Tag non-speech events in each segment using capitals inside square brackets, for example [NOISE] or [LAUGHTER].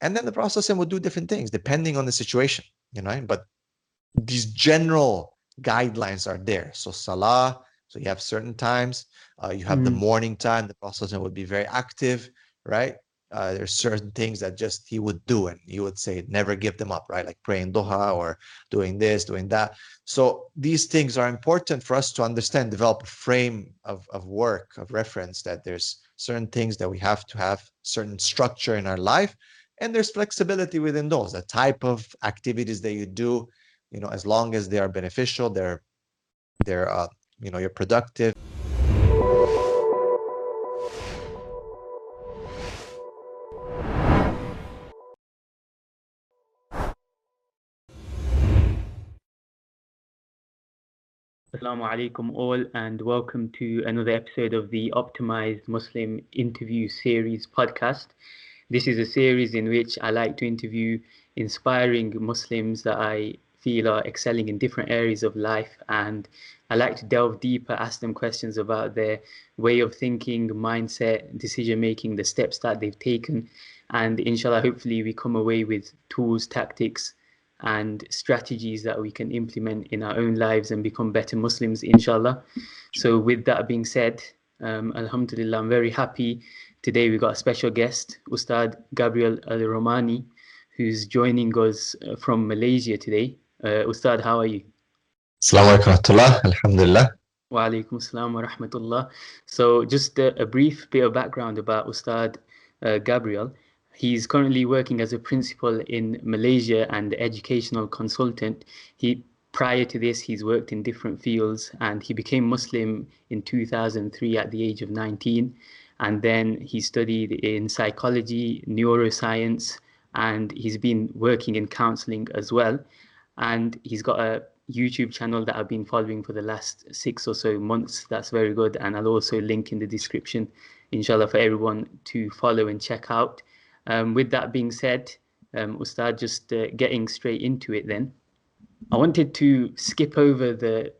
and then the Prophet would do different things depending on the situation, you know. But these general guidelines are there. So salah, so you have certain times. Uh, you have mm. the morning time. The Prophet would be very active, right? Uh, there's certain things that just he would do and he would say never give them up right like praying doha or doing this doing that so these things are important for us to understand develop a frame of, of work of reference that there's certain things that we have to have certain structure in our life and there's flexibility within those the type of activities that you do you know as long as they are beneficial they're they're uh, you know you're productive Assalamu alaikum all and welcome to another episode of the Optimized Muslim Interview Series podcast. This is a series in which I like to interview inspiring Muslims that I feel are excelling in different areas of life and I like to delve deeper, ask them questions about their way of thinking, mindset, decision making, the steps that they've taken and inshallah hopefully we come away with tools, tactics and strategies that we can implement in our own lives and become better Muslims, inshallah. So, with that being said, um, Alhamdulillah, I'm very happy. Today we've got a special guest, Ustad Gabriel Al Romani, who's joining us uh, from Malaysia today. Uh, Ustad, how are you? Assalamu alaikum Alhamdulillah. Wa alaikum assalam wa rahmatullah. So, just a, a, brief bit of background about Ustad uh, Gabriel. He's currently working as a principal in Malaysia and educational consultant. He prior to this he's worked in different fields and he became Muslim in 2003 at the age of 19 and then he studied in psychology, neuroscience and he's been working in counseling as well and he's got a YouTube channel that I've been following for the last six or so months. That's very good. And I'll also link in the description, inshallah, for everyone to follow and check out. Um, with that being said, um, Ustad, just uh, getting straight into it then. I wanted to skip over the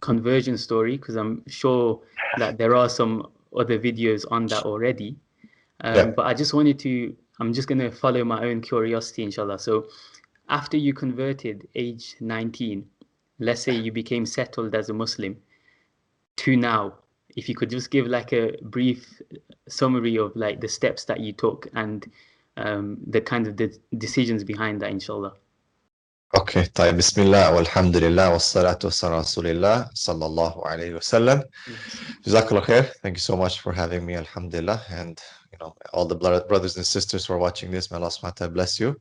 conversion story because I'm sure that there are some other videos on that already. Um, yeah. But I just wanted to, I'm just going to follow my own curiosity, inshallah. So after you converted age 19, let's say you became settled as a Muslim to now, if you could just give like a brief summary of like the steps that you took and um, the kind of the decisions behind that inshallah Okay, طيب بسم الله والحمد لله والصلاة والسلام على رسول الله صلى الله عليه وسلم. Jazakallah khair. Thank you so much for having me, alhamdulillah. And you know, all the brothers and sisters who are watching this, may Allah subhanahu bless you.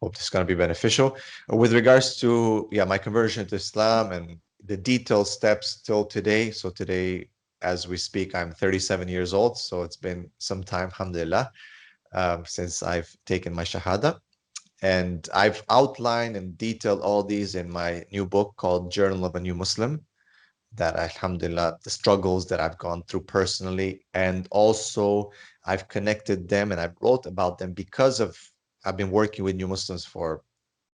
Hope this is going to be beneficial. With regards to yeah, my conversion to Islam and the detailed steps till today. So today as we speak, I'm 37 years old, so it's been some time, alhamdulillah, um, since I've taken my Shahada. And I've outlined and detailed all these in my new book called Journal of a New Muslim, that alhamdulillah, the struggles that I've gone through personally, and also I've connected them and I wrote about them because of I've been working with new Muslims for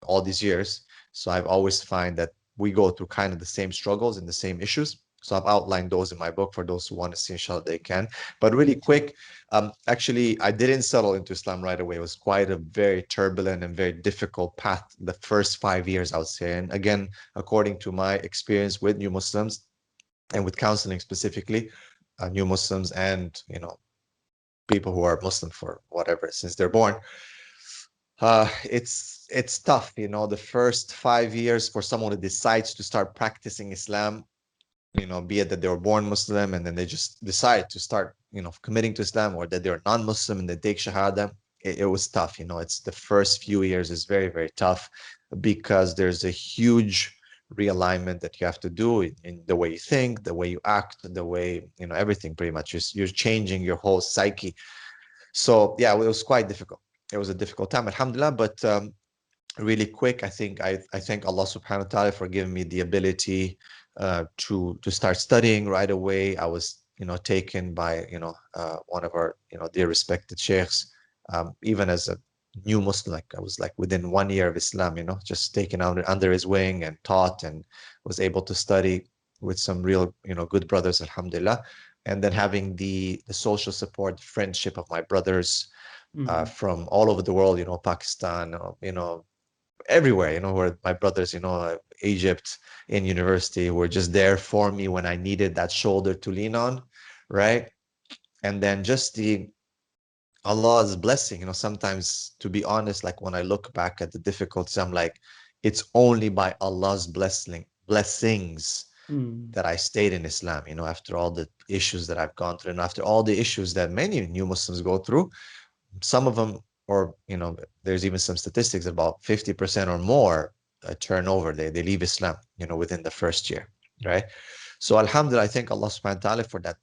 all these years. So I've always find that we go through kind of the same struggles and the same issues. So I've outlined those in my book for those who want to see, inshallah, they can. But really quick, um, actually, I didn't settle into Islam right away. It was quite a very turbulent and very difficult path the first five years, I would say. And again, according to my experience with new Muslims and with counseling specifically, uh, new Muslims and, you know, people who are Muslim for whatever, since they're born, uh, it's it's tough, you know, the first five years for someone who decides to start practicing Islam you know, be it that they were born Muslim and then they just decide to start, you know, committing to Islam or that they're non-Muslim and they take Shahada, it, it, was tough. You know, it's the first few years is very, very tough because there's a huge realignment that you have to do in, in the way you think, the way you act, the way, you know, everything pretty much. You're, you're changing your whole psyche. So yeah, it was quite difficult. It was a difficult time, alhamdulillah, but um, really quick, I think I, I thank Allah subhanahu wa ta'ala for giving me the ability uh, to to start studying right away. I was you know taken by you know uh, one of our you know dear respected sheikhs, um, even as a new Muslim. Like I was like within one year of Islam, you know, just taken under under his wing and taught, and was able to study with some real you know good brothers, alhamdulillah. And then having the the social support, friendship of my brothers, uh, from all over the world, you know, Pakistan, uh, you know, everywhere, you know, where my brothers, you know, uh, Egypt in university were just there for me when I needed that shoulder to lean on, right? And then just the Allah's blessing, you know, sometimes to be honest, like when I look back at the difficulties, I'm like, it's only by Allah's blessing, blessings Mm. that I stayed in Islam, you know, after all the issues that I've gone through and after all the issues that many new Muslims go through, some of them, or, you know, there's even some statistics about 50% or more uh, turnover, they, they leave Islam, you know, within the first year, right? So Alhamdulillah, I thank Allah subhanahu wa ta'ala for that,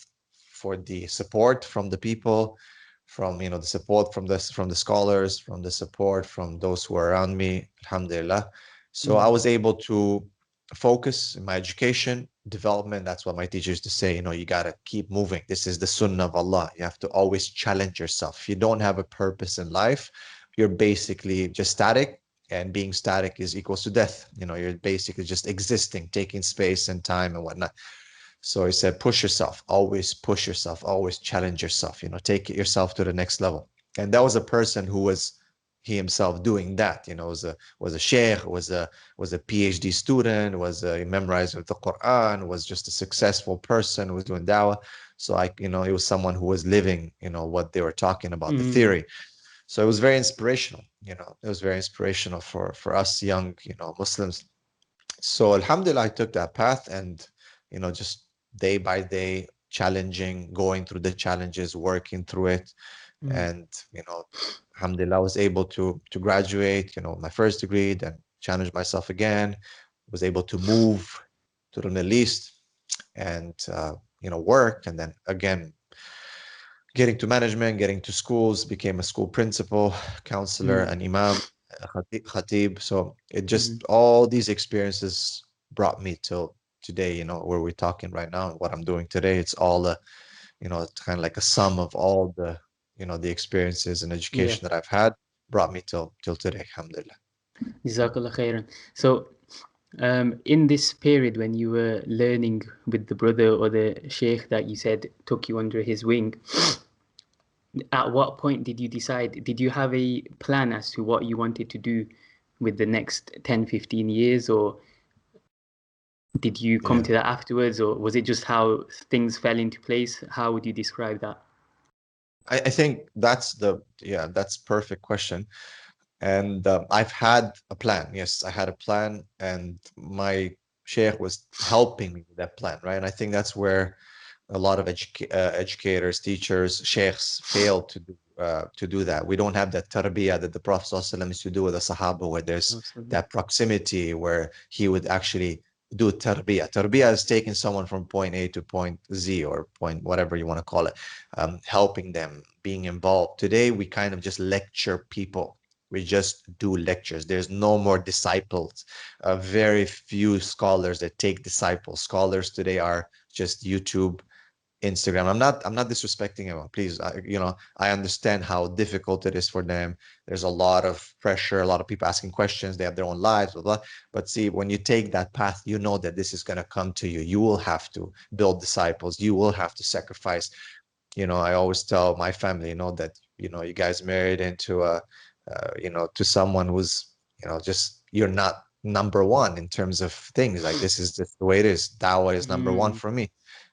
for the support from the people, from, you know, the support from the, from the scholars, from the support from those who are around me, Alhamdulillah. So Mm. I was able to focus in my education development that's what my teacher used to say you know you got to keep moving. This is the sunnah of allah. You have to always challenge yourself. If you don't have a purpose in life you're basically just static and being static is equals to death. You know you're basically just existing taking space and time and whatnot. So he said push yourself. Always push yourself. Always challenge yourself. You know take yourself to the next level. And that was a person who was he himself doing that you know was a was a sheikh was a was a phd student was a memorizer of the quran was just a successful person was doing dawah. So i you know it was someone who was living you know what they were talking about the Mm. theory. So it was very inspirational you know it was very inspirational for for us young you know muslims. So alhamdulillah i took that path and you know just day by day challenging going through the challenges working through it Mm. and you know alhamdulillah i was able to to graduate you know my first degree then challenge myself again was able to move to the middle east and uh, you know work and then again getting to management getting to schools became a school principal counselor Mm. and imam khatib so it just all these experiences brought me till today you know where we're talking right now and what i'm doing today it's all a you know it's kind of like a sum of all the you know the experiences and education that i've had brought me till till today alhamdulillah Jazakallah khairan. So, um, in this period when you were learning with the brother or the sheikh that you said took you under his wing, [SNIFFS] at what point did you decide? Did you have a plan as to what you wanted to do with the next 10, 15 years, or did you come Yeah. to that afterwards, or was it just how things fell into place? How would you describe that? I, I think that's the yeah that's perfect question. And um, i've had a plan yes i had a plan and my sheikh was helping me with that plan right? And i think that's where a lot of educa- uh, educators teachers sheikhs fail to do uh, to do that. We don't have that tarbiyah that the prophet ﷺ used to do with the sahaba where there's that proximity where he would actually do tarbiyah. Tarbiyah is taking someone from point A to point Z or point whatever you want to call it, um, helping them, being involved. Today, we kind of just lecture people. We just do lectures. There's no more disciples. Uh, very few scholars that take disciples. Scholars today are just YouTube, Instagram. I'm not. I'm not disrespecting anyone. Please, I, you know, I understand how difficult it is for them. There's a lot of pressure. A lot of people asking questions. They have their own lives. Blah blah. But see, when you take that path, you know that this is going to come to you. You will have to build disciples. You will have to sacrifice. You know, I always tell my family, you know, that you know, you guys married into a, uh, you know, to someone who's, you know, just you're not number one in terms of things. Like this is just the way it is. Dawah is number one Mm. for me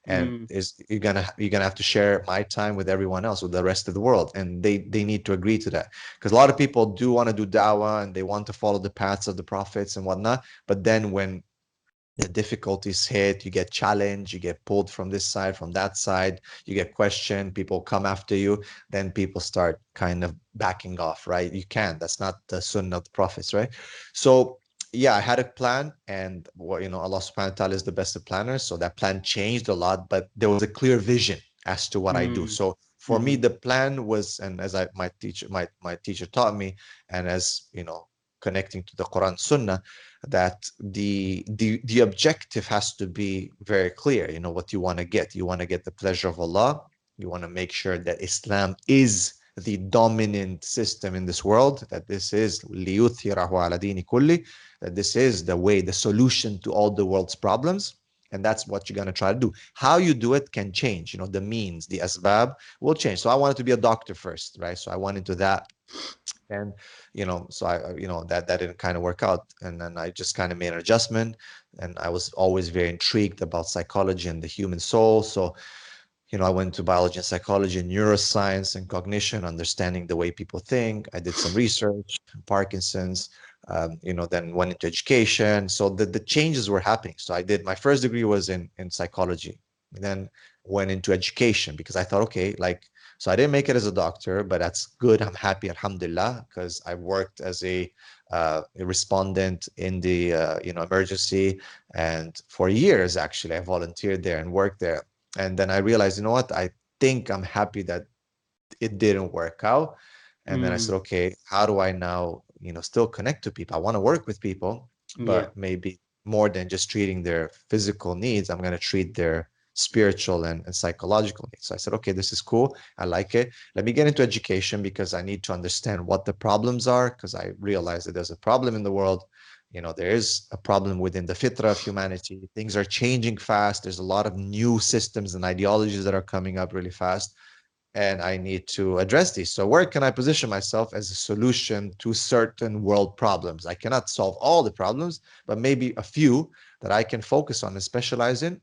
and Mm. is you're gonna you're gonna have to share my time with everyone else with the rest of the world and they they need to agree to that. Because a lot of people do want to do dawah and they want to follow the paths of the prophets and whatnot but then when the difficulties hit you get challenged you get pulled from this side from that side you get questioned people come after you then people start kind of backing off right? You can't that's not the sunnah of the prophets right? So yeah, I had a plan, and what you know, Allah Subhanahu wa Taala is the best of planners. So that plan changed a lot, but there was a clear vision as to what I do. Mm. So for me, Mhm. the plan was, and as I my teacher my my teacher taught me, and as you know, connecting to the Quran Sunnah, that the the the objective has to be very clear. You know what you want to get. You want to get the pleasure of Allah. You want to make sure that Islam is the dominant system in this world. That this is لِيُثِيرَهُ عَلَى دِينِ كُلِّ that this is the way, the solution to all the world's problems. and that's what you're going to try to do. How you do it can change you know the means the asbab will change. So i wanted to be a doctor first right? So i went into that and you know so i uh, you know that that didn't kind of work out and then i just kind of made an adjustment and i was always very intrigued about psychology and the human soul. So you know i went to biology and psychology and neuroscience and cognition understanding the way people think. I did some research parkinson's um, you know then went into education. So the, the changes were happening. So i did my first degree was in in psychology then went into education because i thought okay like so i didn't make it as a doctor but that's good. I'm happy alhamdulillah because i worked as a, uh, a respondent in the uh, you know emergency and for years actually i volunteered there and worked there. And then i realized you know what? I think i'm happy that it didn't work out. And mm. then i said mm. okay how do i now you know still connect to people. I want to work with people but yeah. maybe more than just treating their physical needs i'm going to treat their spiritual and, and, psychological needs. So i said okay this is cool. I like it. Let me get into education because i need to understand what the problems are because i realize that there's a problem in the world. You know there is a problem within the fitra of humanity. Things are changing fast. There's a lot of new systems and ideologies that are coming up really fast and I need to address these. So where can I position myself as a solution to certain world problems? I cannot solve all the problems, but maybe a few that I can focus on and specialize in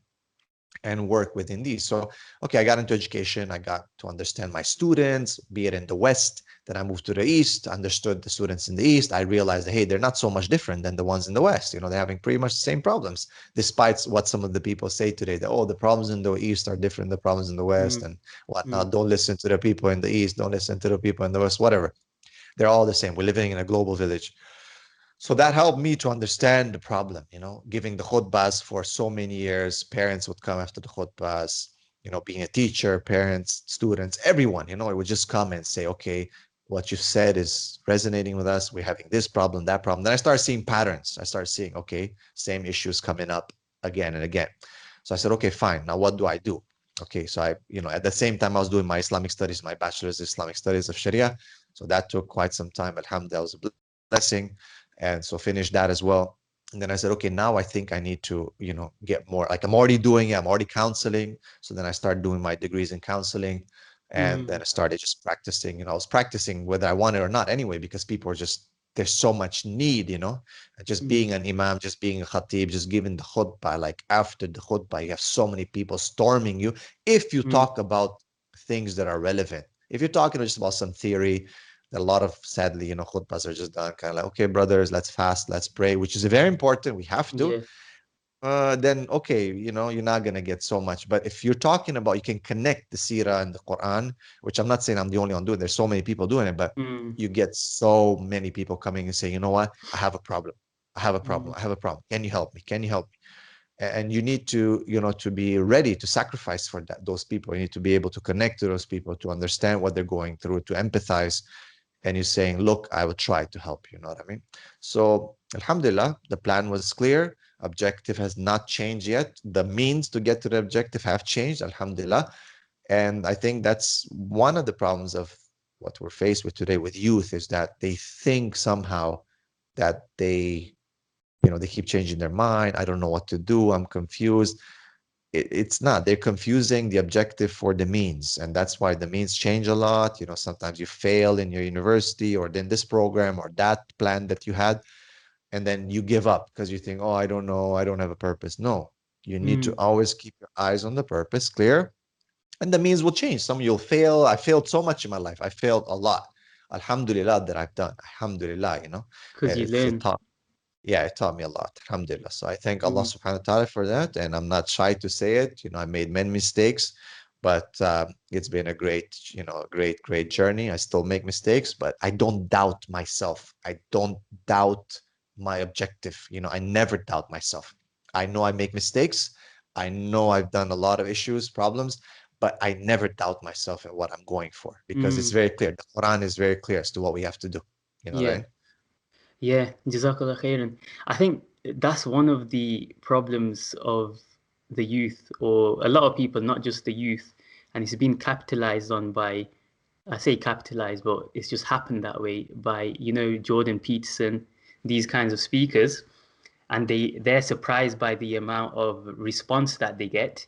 and work within these. So, okay, I got into education. I got to understand my students, be it in the West. Then I moved to the East, understood the students in the East. I realized, hey, they're not so much different than the ones in the West. You know, they're having pretty much the same problems, despite what some of the people say today that, oh, the problems in the East are different than the problems in the West mm. and whatnot. Mm. Don't listen to the people in the East. Don't listen to the people in the West, whatever. They're all the same. We're living in a global village so that helped me to understand the problem you know giving the khutbahs for so many years parents would come after the khutbahs you know being a teacher parents students everyone you know it would just come and say okay what you've said is resonating with us. We're having this problem that problem. Then i start seeing patterns. I start seeing okay same issues coming up again and again. So i said okay fine. Now what do i do? Okay so i you know at the same time i was doing my islamic studies my bachelor's islamic studies of sharia. So that took quite some time. Alhamdulillah was a blessing. And so finished that as well. And then i said okay now i think i need to you know get more like i'm already doing it. I'm already counseling. So then i started doing my degrees in counseling and mm. then i started just practicing you know i was practicing whether i wanted or not anyway because people are just there's so much need you know just mm. being an imam just being a khatib just giving the khutbah like after the khutbah you have so many people storming you if you mm. talk about things that are relevant if you're talking just about some theory a lot of sadly you know khutbahs are just done kind of like okay brothers let's fast let's pray which is very important we have to yeah. Uh, then okay you know you're not going to get so much. But if you're talking about you can connect the sirah and the quran which i'm not saying i'm the only one doing there's so many people doing it but mm. you get so many people coming and saying you know what? I have a problem. I have a problem. Mm. i have a problem. Can you help me? Can you help me? And you need to you know to be ready to sacrifice for that those people. You need to be able to connect to those people to understand what they're going through to empathize and you're saying, look, I will try to help you. You know what I mean? So, Alhamdulillah, the plan was clear. Objective has not changed yet. The means to get to the objective have changed, Alhamdulillah. And I think that's one of the problems of what we're faced with today with youth is that they think somehow that they, you know, they keep changing their mind. I don't know what to do. I'm confused it, it's not they're confusing the objective for the means and that's why the means change a lot you know sometimes you fail in your university or in this program or that plan that you had and then you give up because you think oh i don't know i don't have a purpose no you need mm. to always keep your eyes on the purpose clear and the means will change some you'll fail i failed so much in my life i failed a lot alhamdulillah that i've done alhamdulillah you know because you learn yeah, it taught me a lot. Alhamdulillah. So I thank Allah mm-hmm. subhanahu wa ta'ala for that. And I'm not shy to say it. You know, I made many mistakes, but uh, it's been a great, you know, great, great journey. I still make mistakes, but I don't doubt myself. I don't doubt my objective. You know, I never doubt myself. I know I make mistakes. I know I've done a lot of issues, problems, but I never doubt myself and what I'm going for because mm. it's very clear. The Quran is very clear as to what we have to do. You know, yeah. right? Yeah, Jazakallah khairan. I think that's one of the problems of the youth, or a lot of people, not just the youth, and it's been capitalized on by, I say capitalized, but it's just happened that way by, you know, Jordan Peterson, these kinds of speakers. and they they're surprised by the amount of response that they get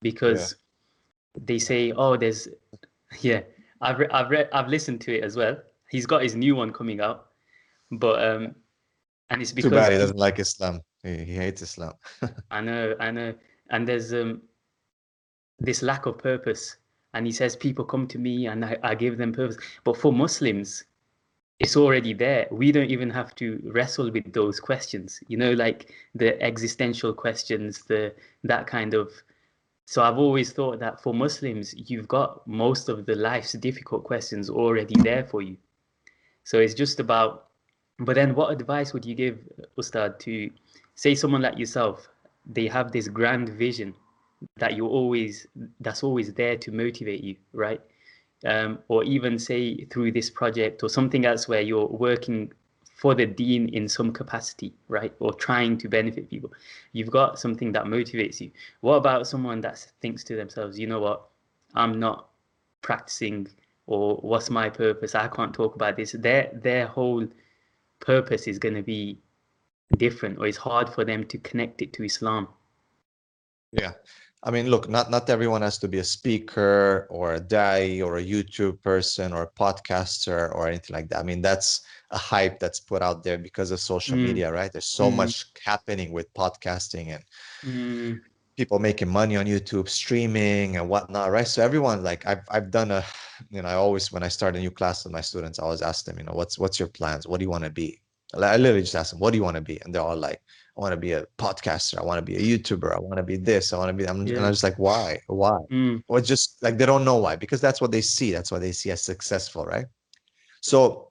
because yeah. they say, "Oh, there's [LAUGHS] yeah." I've re- I've read I've listened to it as well. He's got his new one coming out, but um, and it's because too bad he doesn't like Islam. He, he hates Islam. [LAUGHS] I know, I know, and there's um this lack of purpose. And he says people come to me and I, I give them purpose. But for Muslims, it's already there. We don't even have to wrestle with those questions. You know, like the existential questions, the that kind of so I've always thought that for Muslims, you've got most of the life's difficult questions already there for you. So it's just about, but then what advice would you give, Ustad, to say someone like yourself, they have this grand vision that you're always, that's always there to motivate you, right? Um, or even say through this project or something else where you're working for the dean in some capacity, right? Or trying to benefit people. You've got something that motivates you. What about someone that thinks to themselves, you know what, I'm not practicing or what's my purpose? I can't talk about this. Their their whole purpose is going to be different or it's hard for them to connect it to Islam. Yeah. I mean, look, not not everyone has to be a speaker or a da'i or a YouTube person or a podcaster or anything like that. I mean, that's a hype that's put out there because of social mm. media, right? There's so mm. much happening with podcasting and mm. people making money on YouTube, streaming and whatnot, right? So everyone, like, I've I've done a, you know, I always when I start a new class with my students, I always ask them, you know, what's what's your plans? What do you want to be? I literally just ask them, what do you want to be? And they're all like, I want to be a podcaster. I want to be a YouTuber. I want to be this. I want to be. I'm, yeah. And I'm just like, why? Why? Mm. Or just like they don't know why because that's what they see. That's what they see as successful, right? So,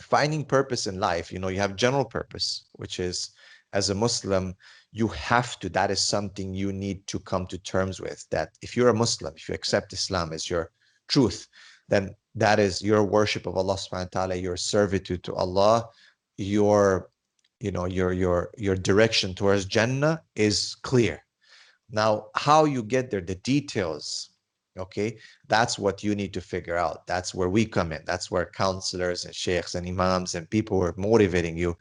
finding purpose in life. You know, you have general purpose, which is as a Muslim, you have to. That is something you need to come to terms with. That if you're a Muslim, if you accept Islam as your truth, then that is your worship of Allah Subhanahu wa Taala, your servitude to Allah, your you know your your your direction towards jannah is clear. Now how you get there the details okay that's what you need to figure out. That's where we come in. That's where counselors and sheikhs and imams and people who are motivating you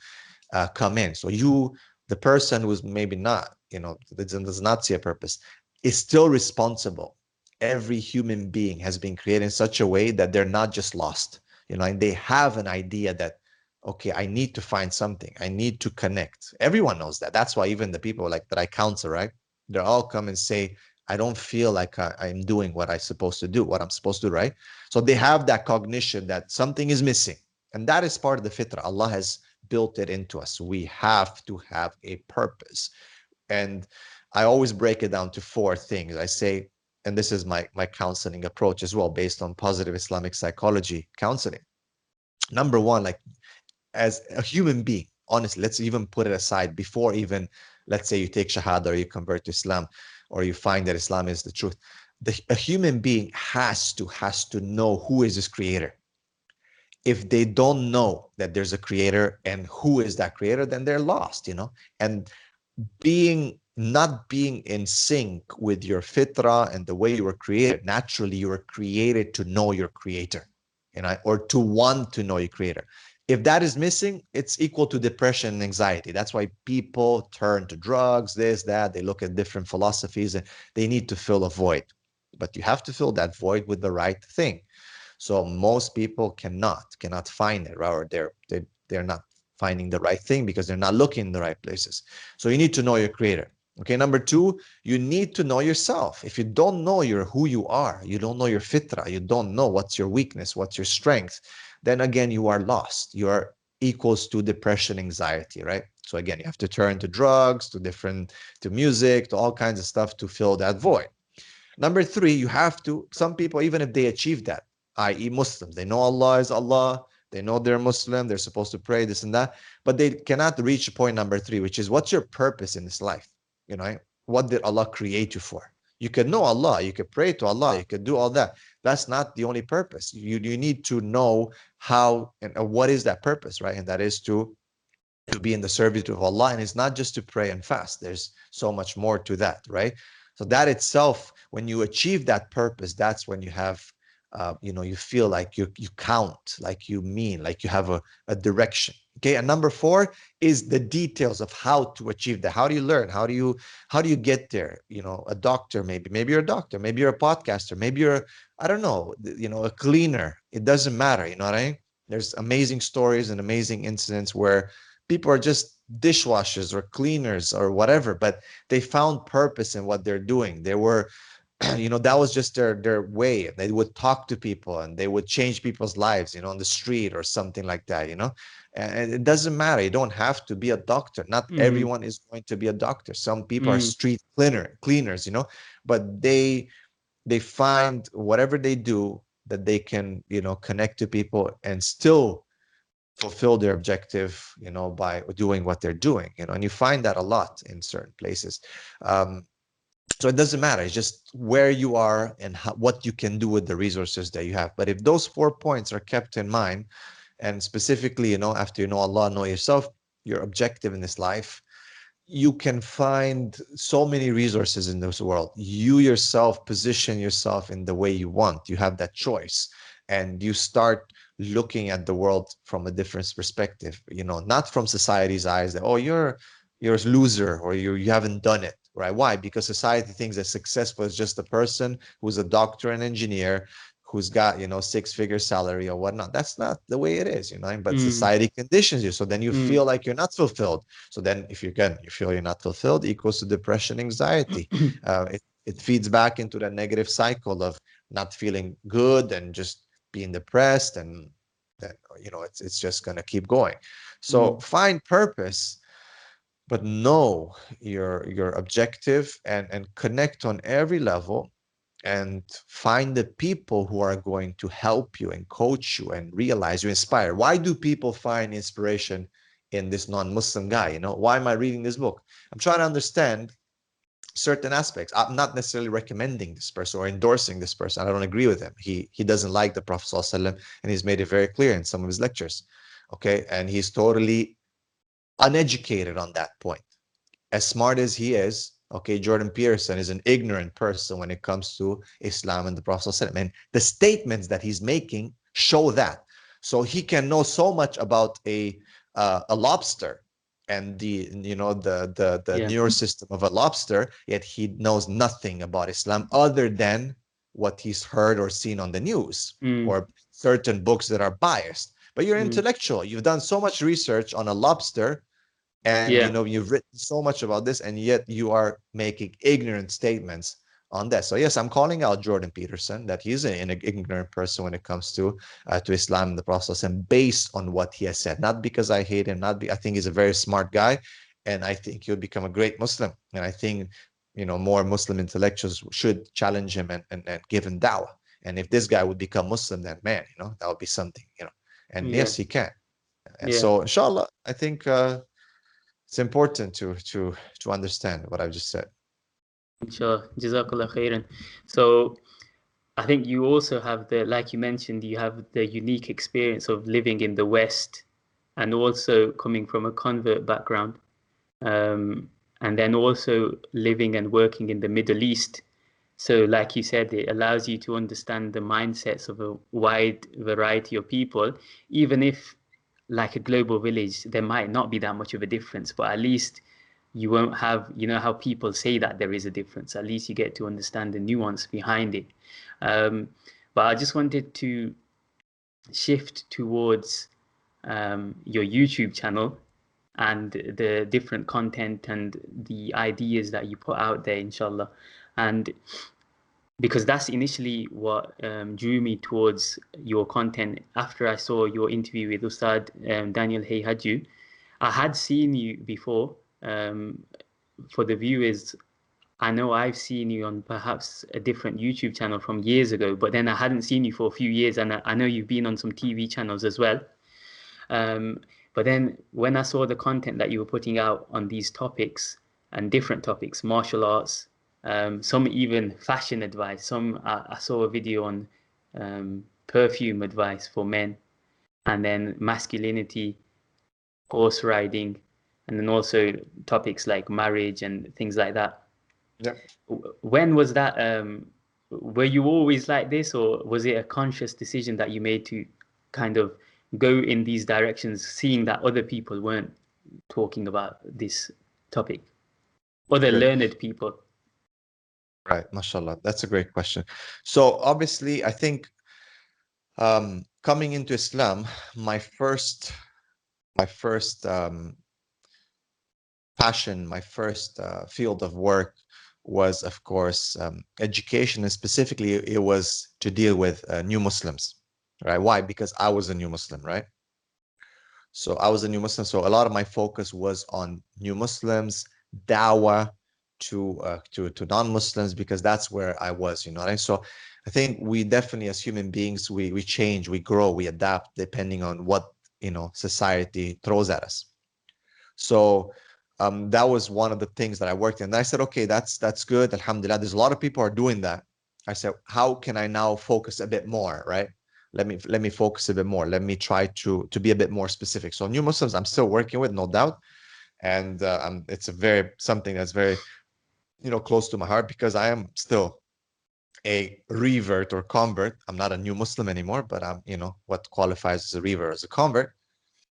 uh, come in. So you the person who's maybe not you know does not see a purpose is still responsible. Every human being has been created in such a way that they're not just lost you know and they have an idea that okay i need to find something. I need to connect. Everyone knows that. That's why even the people like that i counsel right they all come and say i don't feel like I, am doing what i'm supposed to do what i'm supposed to do right? So they have that cognition that something is missing. And that is part of the fitrah allah has built it into us. We have to have a purpose. And i always break it down to four things. I say and this is my my counseling approach as well based on positive islamic psychology counseling. Number one like as a human being honestly let's even put it aside before even let's say you take shahada or you convert to islam or you find that islam is the truth the, a human being has to has to know who is his creator. If they don't know that there's a creator and who is that creator then they're lost you know? And being not being in sync with your fitra and the way you were created naturally you were created to know your creator you know or to want to know your creator if that is missing, it's equal to depression and anxiety. That's why people turn to drugs, this, that. They look at different philosophies and they need to fill a void. But you have to fill that void with the right thing. So most people cannot, cannot find it, or they're they, they're not finding the right thing because they're not looking in the right places. So you need to know your creator. Okay, number two, you need to know yourself. If you don't know your who you are, you don't know your fitra, you don't know what's your weakness, what's your strength, then again you are lost. You are equals to depression anxiety right? So again you have to turn to drugs to different to music to all kinds of stuff to fill that void. Number three you have to some people even if they achieve that i.e muslims they know allah is allah they know they're muslim they're supposed to pray this and that but they cannot reach point number three which is what's your purpose in this life? You know what did allah create you for you can know allah you can pray to allah you can do all that. That's not the only purpose. You you need to know how and what is that purpose right? And that is to to be in the service of allah. And it's not just to pray and fast. There's so much more to that right? So that itself when you achieve that purpose that's when you have uh, you know you feel like you you count like you mean like you have a, a direction Okay, and number four is the details of how to achieve that. How do you learn? How do you how do you get there? You know, a doctor maybe, maybe you're a doctor, maybe you're a podcaster, maybe you're I don't know, you know, a cleaner. It doesn't matter. You know what I mean? There's amazing stories and amazing incidents where people are just dishwashers or cleaners or whatever, but they found purpose in what they're doing. They were [CLEARS THROAT] you know that was just their their way they would talk to people and they would change people's lives you know on the street or something like that you know and it doesn't matter. You don't have to be a doctor. Not mm-hmm. everyone is going to be a doctor. Some people mm-hmm. are street cleaner cleaners you know? But they they find whatever they do that they can you know connect to people and still fulfill their objective you know by doing what they're doing you know? And you find that a lot in certain places. Um, so it doesn't matter. It's just where you are and how, what you can do with the resources that you have. But if those four points are kept in mind and specifically you know after you know allah know yourself your objective in this life you can find so many resources in this world. You yourself position yourself in the way you want. You have that choice. And you start looking at the world from a different perspective you know not from society's eyes that oh you're you're a loser or you you haven't done it right? Why? Because society thinks that successful is just a person who's a doctor and engineer who's got you know six figure salary or whatnot that's not the way it is you know but mm. society conditions you so then you mm. feel like you're not fulfilled so then if you can you feel you're not fulfilled equals to depression anxiety [CLEARS THROAT] uh, it, it feeds back into that negative cycle of not feeling good and just being depressed and then you know it's it's just going to keep going so mm. find purpose but know your your objective and and connect on every level and find the people who are going to help you and coach you and realize you inspire why do people find inspiration in this non-muslim guy you know why am i reading this book i'm trying to understand certain aspects. I'm not necessarily recommending this person or endorsing this person. I don't agree with him. He he doesn't like the Prophet ﷺ, and he's made it very clear in some of his lectures. Okay, and he's totally uneducated on that point. As smart as he is, okay, Jordan Peterson is an ignorant person when it comes to Islam and the Prophet. And the statements that he's making show that. So he can know so much about a uh, a lobster and the you know the the the yeah. neural system of a lobster yet he knows nothing about islam other than what he's heard or seen on the news mm. or certain books that are biased but you're mm. intellectual you've done so much research on a lobster and yeah. you know you've written so much about this and yet you are making ignorant statements on that. So yes, I'm calling out Jordan Peterson that he's an, an ignorant person when it comes to uh, to Islam and the process, and based on what he has said, not because I hate him, not be, I think he's a very smart guy, and I think he'll become a great Muslim. And I think you know more Muslim intellectuals should challenge him and, and, and give him dawah. And if this guy would become Muslim, then man, you know that would be something, you know. And yeah. yes, he can. And yeah. so, inshallah, I think uh, it's important to to to understand what I've just said. Sure. So I think you also have the, like you mentioned, you have the unique experience of living in the West and also coming from a convert background. Um, and then also living and working in the Middle East. So, like you said, it allows you to understand the mindsets of a wide variety of people, even if, like a global village, there might not be that much of a difference, but at least you won't have you know how people say that there is a difference. At least you get to understand the nuance behind it. Um, but i just wanted to shift towards um, your youtube channel and the different content and the ideas that you put out there inshallah. And because that's initially what um, drew me towards your content after i saw your interview with ustad um, daniel Haqiqatjou i had seen you before um, for the viewers, I know I've seen you on perhaps a different YouTube channel from years ago, but then I hadn't seen you for a few years, and I, I know you've been on some TV channels as well. Um, but then when I saw the content that you were putting out on these topics and different topics, martial arts, um, some even fashion advice, some I, I saw a video on um, perfume advice for men, and then masculinity, horse riding, and then also topics like marriage and things like that. Yeah. When was that? Um, were you always like this, or was it a conscious decision that you made to kind of go in these directions, seeing that other people weren't talking about this topic, other learned people? Right, mashallah. That's a great question. So obviously, I think um, coming into Islam, my first, my first um, passion, my first uh, field of work was, of course, um, education, and specifically, it was to deal with uh, new Muslims, right? Why? Because I was a new Muslim, right? So I was a new Muslim, so a lot of my focus was on new Muslims, dawah to uh, to to non-Muslims because that's where I was, you know. Right? So I think we definitely, as human beings, we we change, we grow, we adapt depending on what you know society throws at us. So um, that was one of the things that I worked in. And I said, okay, that's that's good. Alhamdulillah. There's a lot of people are doing that. I said, how can I now focus a bit more, right? Let me let me focus a bit more. Let me try to to be a bit more specific. So new Muslims, I'm still working with, no doubt, and uh, it's a very something that's very, you know, close to my heart because I am still a revert or convert. I'm not a new Muslim anymore, but I'm, you know, what qualifies as a revert as a convert.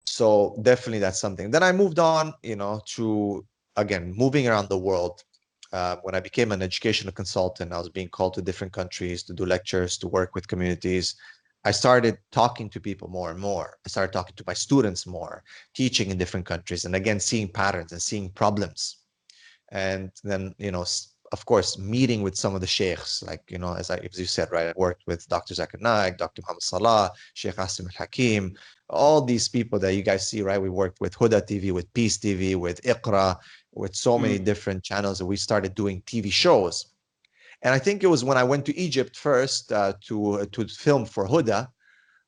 So definitely that's something. Then i moved on you know to again moving around the world. Uh, when i became an educational consultant i was being called to different countries to do lectures to work with communities. I started talking to people more and more. I started talking to my students more teaching in different countries and again seeing patterns and seeing problems and then you know of course, meeting with some of the sheikhs, like, you know, as, I, as you said, right, I worked with Dr. Zakir Naik, Dr. Muhammad Salah, Sheikh Asim al-Hakim, all these people that you guys see, right? We worked with Huda TV, with Peace TV, with Iqra, with so many mm. different channels that we started doing TV shows. And I think it was when I went to Egypt first uh, to, to film for Huda,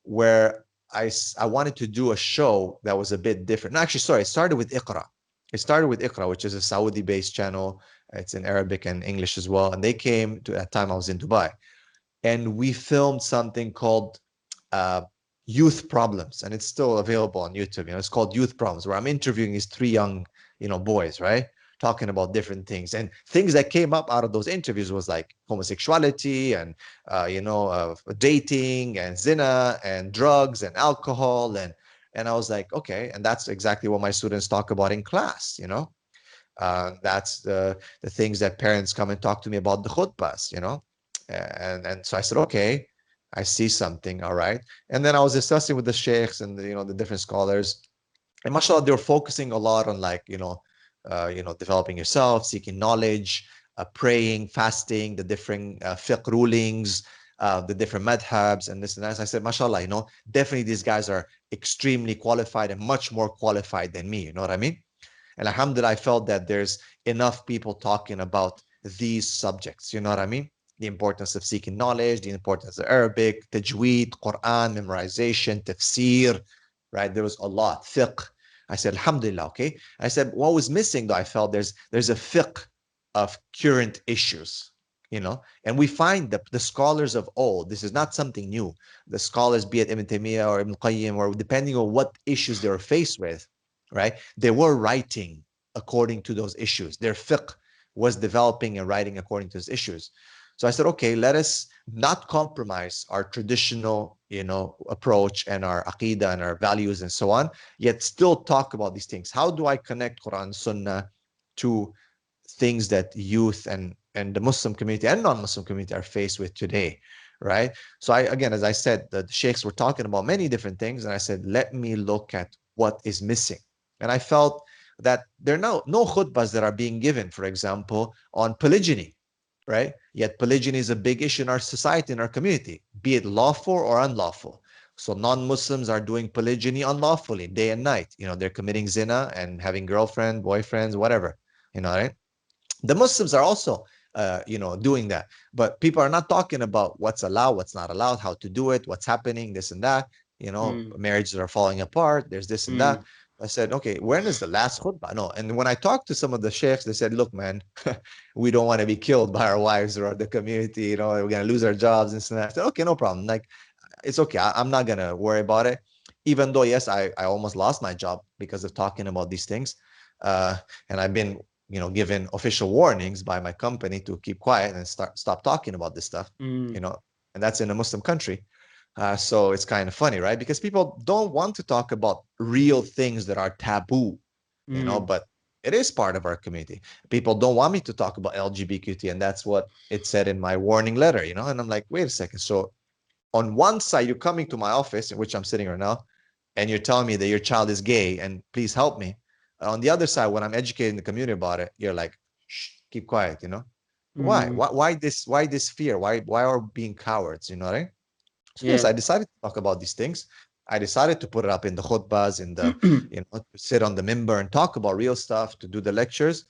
where I, I wanted to do a show that was a bit different. No, actually, sorry, I started with Iqra. It started with Iqra, which is a Saudi-based channel it's in Arabic and English as well. And they came to that time I was in Dubai, and we filmed something called uh, Youth Problems, and it's still available on YouTube. You know, it's called Youth Problems, where I'm interviewing these three young, you know, boys, right? talking about different things and things that came up out of those interviews was like homosexuality and uh, you know uh, dating and zina and drugs and alcohol and and i was like okay and that's exactly what my students talk about in class you know uh, that's the the things that parents come and talk to me about the khutbahs, you know. And and so I said, okay, I see something, all right. And then I was discussing with the sheikhs and the, you know the different scholars, and mashallah, they were focusing a lot on like you know, uh, you know, developing yourself, seeking knowledge, uh, praying, fasting, the different uh, fiqh rulings, uh, the different madhabs and this and that. I said, mashallah, you know, definitely these guys are extremely qualified and much more qualified than me. You know what I mean? And alhamdulillah, I felt that there's enough people talking about these subjects. You know what I mean? The importance of seeking knowledge, the importance of Arabic, tajweed, Quran, memorization, tafsir, right? There was a lot, fiqh. I said, alhamdulillah, okay. I said, what was missing though? I felt there's there's a fiqh of current issues, you know, and we find that the scholars of old, this is not something new. The scholars, be it Ibn Taymiyyah or Ibn Qayyim, or depending on what issues they were faced with, right? They were writing according to those issues. Their fiqh was developing and writing according to those issues. So I said, okay, let us not compromise our traditional, you know, approach and our aqidah and our values and so on, yet still talk about these things. How do I connect Quran, Sunnah to things that youth and and the Muslim community and non-Muslim community are faced with today, right? So I again, as I said, the sheikhs were talking about many different things, and I said, let me look at what is missing and I felt that there are no, no khutbahs that are being given, for example, on polygyny, right? Yet polygyny is a big issue in our society, in our community, be it lawful or unlawful. So non-Muslims are doing polygyny unlawfully, day and night. You know, they're committing zina and having girlfriend, boyfriends, whatever. You know, right? The Muslims are also, uh, you know, doing that. But people are not talking about what's allowed, what's not allowed, how to do it, what's happening, this and that. You know, mm. marriages are falling apart. There's this and mm. that. I said, okay, when is the last khutbah? No. And when I talked to some of the sheikhs, they said, look, man, [LAUGHS] we don't want to be killed by our wives or the community. You know, we're going to lose our jobs and so I said, okay, no problem. Like, it's okay. I, am not going to worry about it. Even though, yes, I, I almost lost my job because of talking about these things. Uh, and I've been, you know, given official warnings by my company to keep quiet and start stop talking about this stuff, mm. you know, and that's in a Muslim country. Uh, so it's kind of funny, right? Because people don't want to talk about real things that are taboo, you know, Mm. but it is part of our community. People don't want me to talk about LGBTQT, and that's what it said in my warning letter, you know. And I'm like, wait a second. So on one side, you're coming to my office, in which I'm sitting right now, and you're telling me that your child is gay and please help me. On the other side, when I'm educating the community about it, you're like, Shh, keep quiet, you know. Why? Mm. Why? Why this? Why this fear? Why? Why are being cowards? You know what I mean? Yes, I decided to talk about these things. I decided to put it up in the khutbahs, in the [CLEARS THROAT] you know, to sit on the minbar and talk about real stuff, to do the lectures,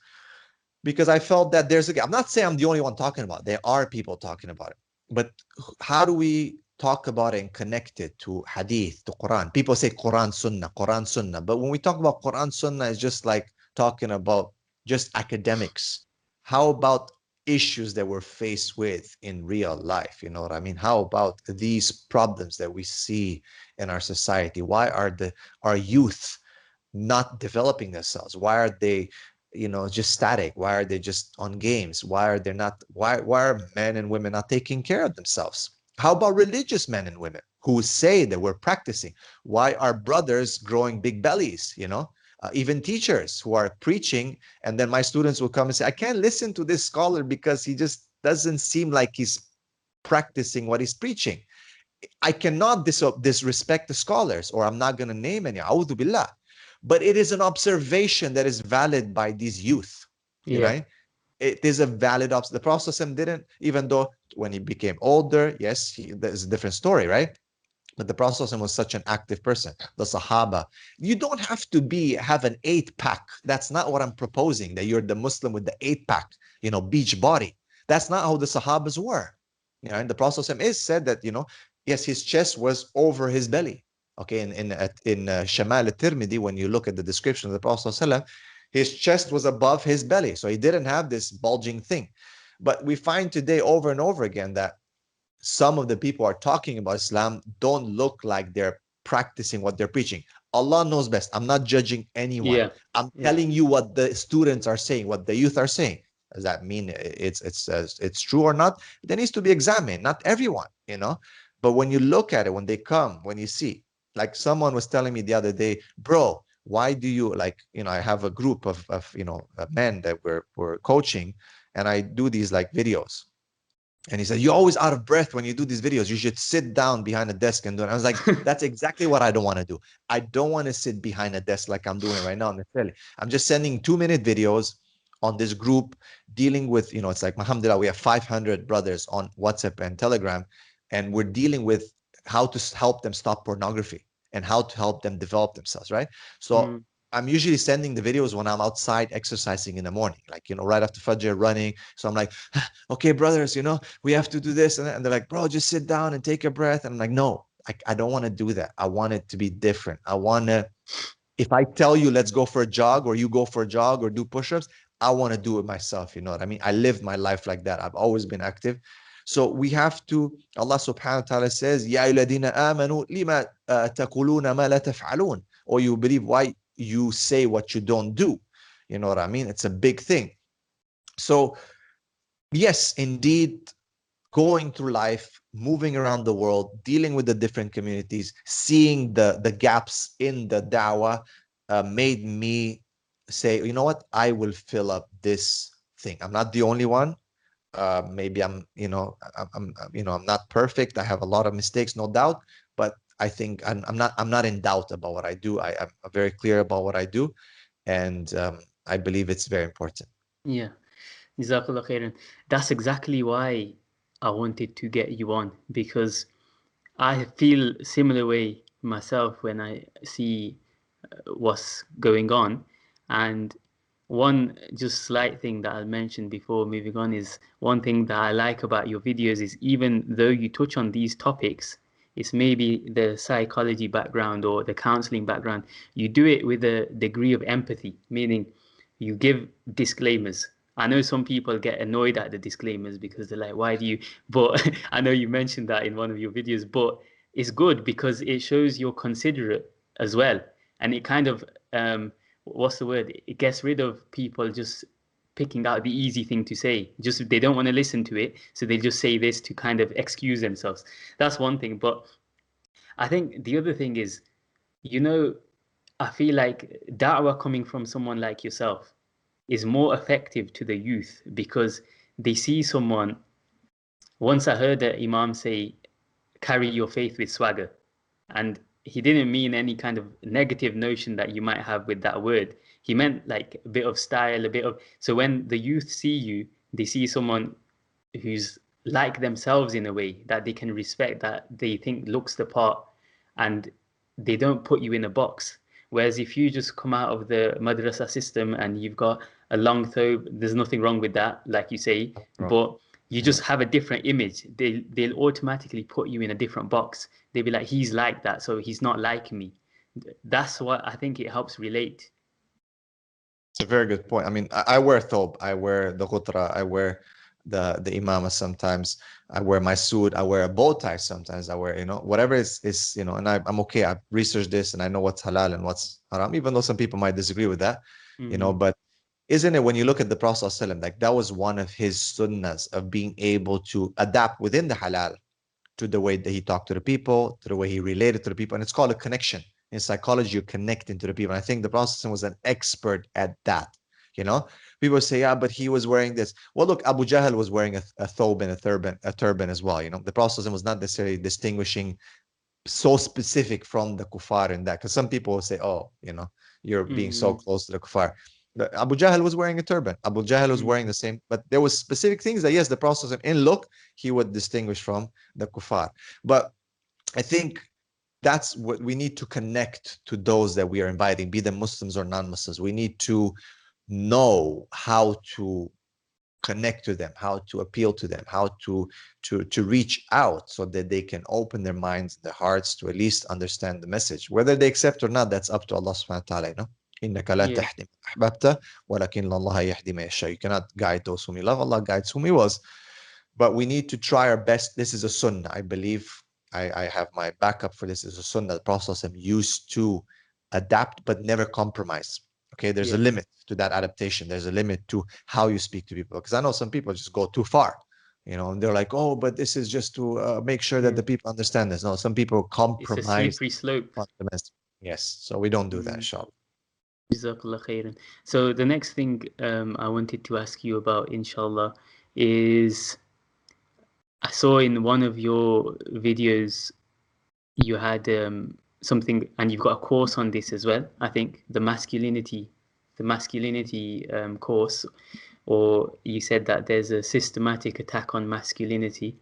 because I felt that there's a. I'm not saying I'm the only one talking about. It. There are people talking about it, but how do we talk about and connect it to hadith, to Quran? People say Quran Sunnah, Quran Sunnah, but when we talk about Quran Sunnah, it's just like talking about just academics. How about issues that we're faced with in real life? You know what I mean? How about these problems that we see in our society? Why are the our youth not developing themselves? Why are they, you know, just static? Why are they just on games? Why are they not? Why why are men and women not taking care of themselves? How about religious men and women who say that we're practicing? Why are brothers growing big bellies? You know, uh, even teachers who are preaching, and then my students will come and say, "I can't listen to this scholar because he just doesn't seem like he's practicing what he's preaching." I cannot dis- disrespect the scholars, or I'm not going to name any. A'udhu billah. But it is an observation that is valid by these youth. You Yeah. know, it is a valid option. The Prostacem didn't, even though when he became older, yes, he, a different story, right? But the Prophet was such an active person, the Sahaba. You don't have to be have an eight pack. That's not what I'm proposing. That you're the Muslim with the eight pack, you know, beach body. That's not how the Sahabas were. You know, and the Prophet is said that you know, yes, his chest was over his belly. Okay, in in in uh, Shama'il al-Tirmidhi, when you look at the description of the Prophet his chest was above his belly, so he didn't have this bulging thing. But we find today over and over again that some of the people are talking about Islam don't look like they're practicing what they're preaching. Allah knows best. I'm not judging anyone. Yeah. I'm Yeah. telling you what the students are saying, what the youth are saying. Does that mean it's it's uh, it's true or not? There needs to be examined. Not everyone, you know. But when you look at it, when they come, when you see, like someone was telling me the other day, bro, why do you like, you know, I have a group of of you know uh, men that we're we're coaching, and I do these like videos. And he said, You're always out of breath when you do these videos. You should sit down behind a desk and do it. I was like, [LAUGHS] That's exactly what I don't want to do. I don't want to sit behind a desk like I'm doing right now necessarily. I'm just sending two minute videos on this group dealing with, you know, it's like, Alhamdulillah, we have 500 brothers on WhatsApp and Telegram, and we're dealing with how to help them stop pornography and how to help them develop themselves, right? So Mm. I'm usually sending the videos when I'm outside exercising in the morning, like, you know, right after Fajr running. So I'm like, okay, brothers, you know, we have to do this. And, they're like, bro, just sit down and take a breath. And I'm like, no, I, I don't want to do that. I want it to be different. I want to, if I tell you, let's go for a jog or you go for a jog or do push ups, I want to do it myself. You know what I mean? I live my life like that. I've always been active. So we have to, Allah subhanahu wa ta'ala says, Ya ayyuhalladhina amanu lima uh, taquluna ma la taf'alun. Or you believe why you say what you don't do. You know what I mean? It's a big thing. So, yes, indeed, going through life, moving around the world, dealing with the different communities, seeing the the gaps in the dawah uh, made me say, you know what? I will fill up this thing. I'm not the only one. Uh, maybe I'm, you know, I'm, you know, I'm not perfect. I have a lot of mistakes, no doubt. But I think I'm, I'm not, I'm not in doubt about what I do. I, I'm very clear about what I do, and um, I believe it's very important. Yeah. Jazakallah khairan. That's exactly why I wanted to get you on because I feel similar way myself when I see uh, what's going on. And one just slight thing that I mentioned before moving on is one thing that I like about your videos is even though you touch on these topics, it's maybe the psychology background or the counseling background, you do it with a degree of empathy, meaning you give disclaimers. I know some people get annoyed at the disclaimers because they're like, why do you? [LAUGHS] But [LAUGHS] I know you mentioned that in one of your videos, but it's good because it shows you're considerate as well. And it kind of, um, what's the word? It gets rid of people just picking out the easy thing to say. Just they don't want to listen to it. So they just say this to kind of excuse themselves. That's one thing. But I think the other thing is, you know, I feel like da'wah coming from someone like yourself is more effective to the youth because they see someone. Once I heard the Imam say, carry your faith with swagger. And he didn't mean any kind of negative notion that you might have with that word. He meant like a bit of style, a bit of. So when the youth see you, they see someone who's like themselves in a way that they can respect, that they think looks the part, and they don't put you in a box. Whereas if you just come out of the madrasa system and you've got a long thobe, there's nothing wrong with that, like you say, Right. but you just have a different image. They they'll automatically put you in a different box. They'll be like, he's like that, so he's not like me. That's what I think it helps relate. It's a very good point. I mean, I, I wear thobe, I wear the ghutra, I wear the the imama sometimes. I wear my suit, I wear a bow tie sometimes. I wear, you know, whatever is is, you know, and I, I'm okay. I've researched this and I know what's halal and what's haram, even though some people might disagree with that, you know, Mhm. but isn't it when you look at the prophet ﷺ, like that was one of his sunnas of being able to adapt within the halal to the way that he talked to the people to the way he related to the people and it's called a connection. In psychology you're connecting to the people. And i think the prophet was an expert at that you know? People say yeah but he was wearing this. Well look abu jahl was wearing a, a thoban a turban a turban as well you know? The prophet was not necessarily distinguishing so specific from the kuffar in that because some people will say oh you know you're being mm-hmm. so mm. close to the kuffar. The- Abu Jahl was wearing a turban. Abu Jahl was Mhm. wearing the same, but there was specific things that yes, the Prophet in look he would distinguish from the kuffar. But I think that's what we need to connect to those that we are inviting, be them Muslims or non-Muslims. We need to know how to connect to them, how to appeal to them, how to to to reach out so that they can open their minds, their hearts to at least understand the message. Whether they accept or not, that's up to Allah subhanahu wa ta'ala, you know. إنك لا Yeah. تهدي من أحببت ولكن الله يهدي من يشاء. You cannot guide those whom you love. Allah guides whom He wills. But we need to try our best. This is a sunnah. I believe I, I have my backup for this. Is a sunnah. The Prophet ﷺ used to adapt but never compromise. Okay, there's a Yeah. limit to that adaptation. There's a limit to how you speak to people. Because I know some people just go too far, you know, and they're like, oh, but this is just to uh, make sure that Yeah. the people understand this. No, some people It's a compromise slippery slope. on the message. Yes, so we don't do that, Mm. inshallah. So the next thing um, I wanted to ask you about, inshallah, is I saw in one of your videos you had um, something, and you've got a course on this as well. I think the masculinity, the masculinity um, course, or you said that there's a systematic attack on masculinity.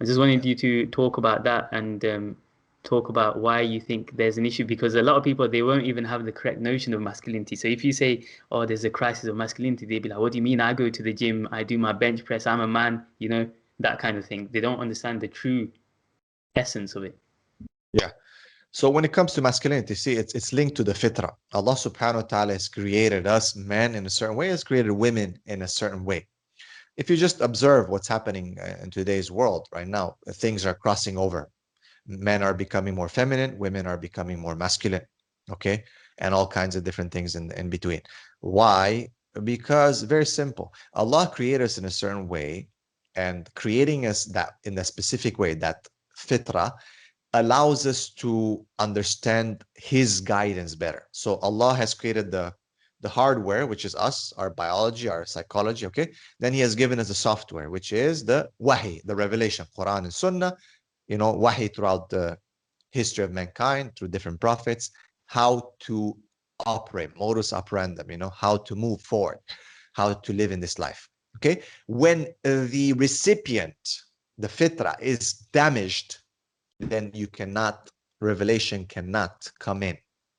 I just wanted you to talk about that and um, talk about why you think there's an issue because a lot of people they won't even have the correct notion of masculinity. So if you say, "Oh, there's a crisis of masculinity," they'd be like, "What do you mean? I go to the gym, I do my bench press, I'm a man," you know, that kind of thing. They don't understand the true essence of it. Yeah. So when it comes to masculinity, see, it's it's linked to the fitra. Allah subhanahu wa ta'ala has created us men in a certain way, has created women in a certain way. If you just observe what's happening uh, in today's world right now, things are crossing over. Men are becoming more feminine, women are becoming more masculine, okay? And all kinds of different things in, in between. Why? Because very simple. Allah created us in a certain way, and creating us that in a specific way, that fitra, allows us to understand his guidance better so allah has created the the hardware which is us our biology our psychology okay then he has given us the software which is the wahi the revelation quran and sunnah you know wahi throughout the history of mankind through different prophets how to operate modus operandum you know how to move forward how to live in this life okay? When the recipient the fitra is damaged then you cannot revelation cannot come in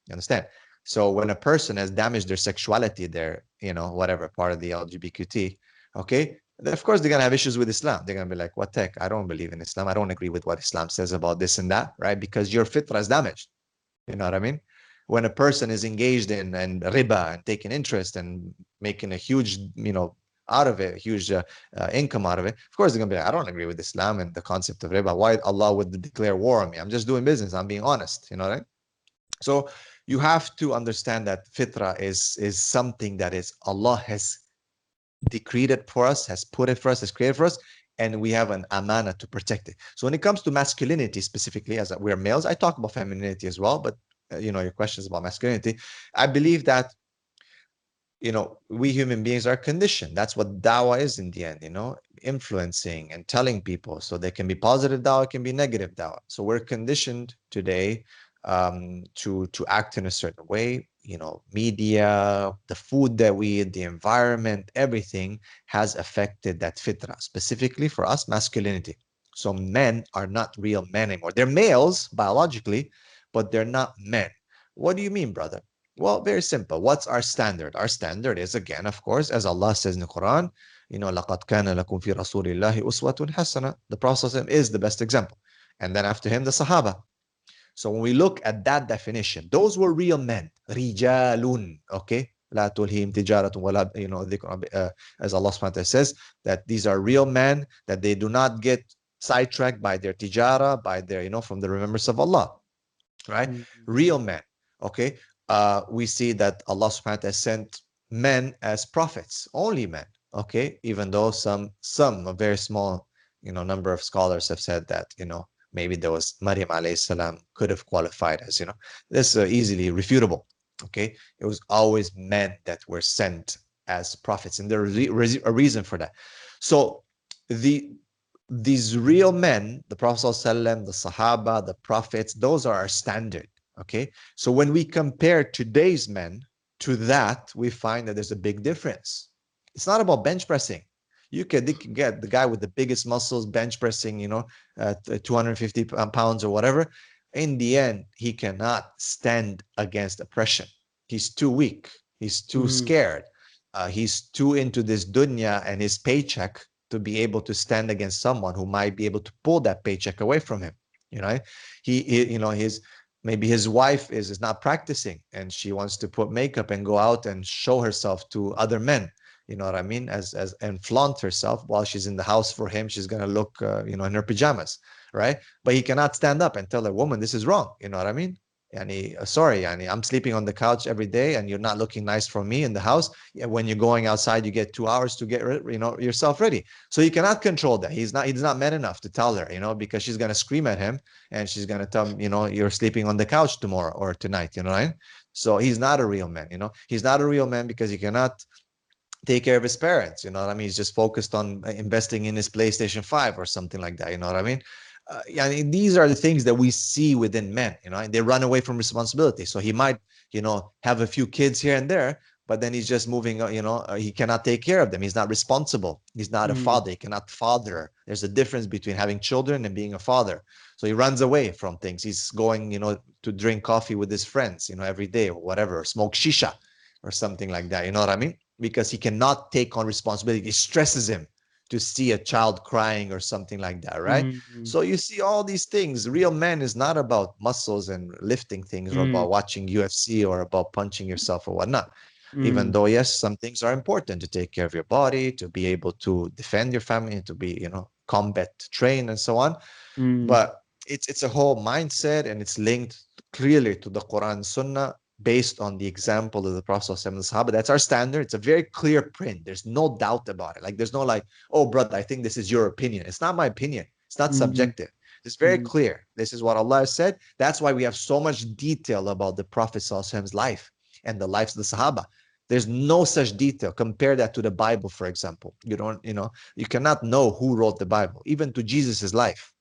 you understand? So when a person has damaged their sexuality their you know whatever part of the lgbtq okay of course they're gonna have issues with islam they're gonna be like what heck i don't believe in islam i don't agree with what islam says about this and that right because your fitra is damaged you know what i mean when a person is engaged in and riba and taking interest and making a huge you know out of it, a huge uh, uh, income out of it. Of course, they're gonna be like, I don't agree with Islam and the concept of riba. Why Allah would declare war on me? I'm just doing business. I'm being honest. You know right? So you have to understand that fitra is is something that is Allah has decreed it for us, has put it for us, has created for us. and we have an amana to protect it. So when it comes to masculinity specifically, as we're males, I talk about femininity as well, but uh, you know your questions about masculinity. I believe that you know we human beings are conditioned. That's what dawa is in the end. You know, influencing and telling people. So they can be positive dawah, can be negative dawa. So we're conditioned today um, to to act in a certain way you know media the food that we eat the environment everything has affected that fitra specifically for us masculinity so men are not real men anymore they're males biologically but they're not men what do you mean brother well very simple what's our standard our standard is again of course as allah says in the quran you know لَقَدْ كَانَ لَكُمْ فِي رَسُولِ اللَّهِ أُسْوَةٌ حَسَنَةٌ the prophet is the best example and then after him the sahaba so when we look at that definition, those were real men. Rijalun. Okay. لا تلهيهم تجارة ولا you know uh, as Allah subhanahu says that these are real men that they do not get sidetracked by their tijara by their you know from the remembrance of Allah right mm-hmm. real men okay uh, we see that Allah subhanahu wa ta'ala sent men as prophets only men okay even though some some a very small you know number of scholars have said that you know maybe there was Maryam alayhi salam could have qualified as, you know, this is easily refutable. Okay. It was always men that were sent as prophets. And there's a reason for that. So the these real men, the Prophet ﷺ, the Sahaba, the prophets, those are our standard. Okay. So when we compare today's men to that, we find that there's a big difference. It's not about bench pressing you can, get the guy with the biggest muscles bench pressing, you know, at 250 pounds or whatever. In the end, he cannot stand against oppression. He's too weak. He's too mm. scared. Uh, he's too into this dunya and his paycheck to be able to stand against someone who might be able to pull that paycheck away from him. You know, he, he you know, his maybe his wife is, is not practicing and she wants to put makeup and go out and show herself to other men you know what i mean as as and flaunt herself while she's in the house for him she's to look uh, you know in her pajamas right? But he cannot stand up and tell a woman this is wrong you know what i mean? And he, uh, sorry and i'm sleeping on the couch every day and you're not looking nice for me in the house. When you're going outside you get two hours to get you know yourself ready. So you cannot control that. He's not he's not man enough to tell her you know because she's going to scream at him and she's going to tell him you know you're sleeping on the couch tomorrow or tonight you know right so he's not a real man you know? He's not a real man because he cannot take care of his parents. You know what I mean? He's just focused on uh, investing in his PlayStation 5 or something like that. You know what I mean? Uh, yeah, I mean, these are the things that we see within men, you know, and they run away from responsibility. So he might, you know, have a few kids here and there, but then he's just moving, uh, you know, uh, he cannot take care of them. He's not responsible. He's not mm. a father. He cannot father. There's a difference between having children and being a father. So he runs away from things. He's going, you know, to drink coffee with his friends, you know, every day or whatever, or smoke shisha or something like that. You know what I mean? Because he cannot take on responsibility. It stresses him to see a child crying or something like that, right? Mm-hmm. So you see all these things. Real men is not about muscles and lifting things mm-hmm. or about mm. watching UFC or about punching yourself or whatnot. Mm-hmm. Even mm. though, yes, some things are important to take care of your body, to be able to defend your family, to be, you know, combat train and so on. Mm. But it's it's a whole mindset and it's linked clearly to the Quran Sunnah based on the example of the Prophet and the Sahaba. That's our standard. It's a very clear print. There's no doubt about it. Like there's no like, oh brother, I think this is your opinion. It's not my opinion. It's not mm-hmm. subjective. It's very mm-hmm. clear. This is what Allah has said. That's why we have so much detail about the Prophet Prophet's life and the lives of the Sahaba. There's no such detail. Compare that to the Bible, for example. You don't, you know, you cannot know who wrote the Bible, even to Jesus's life.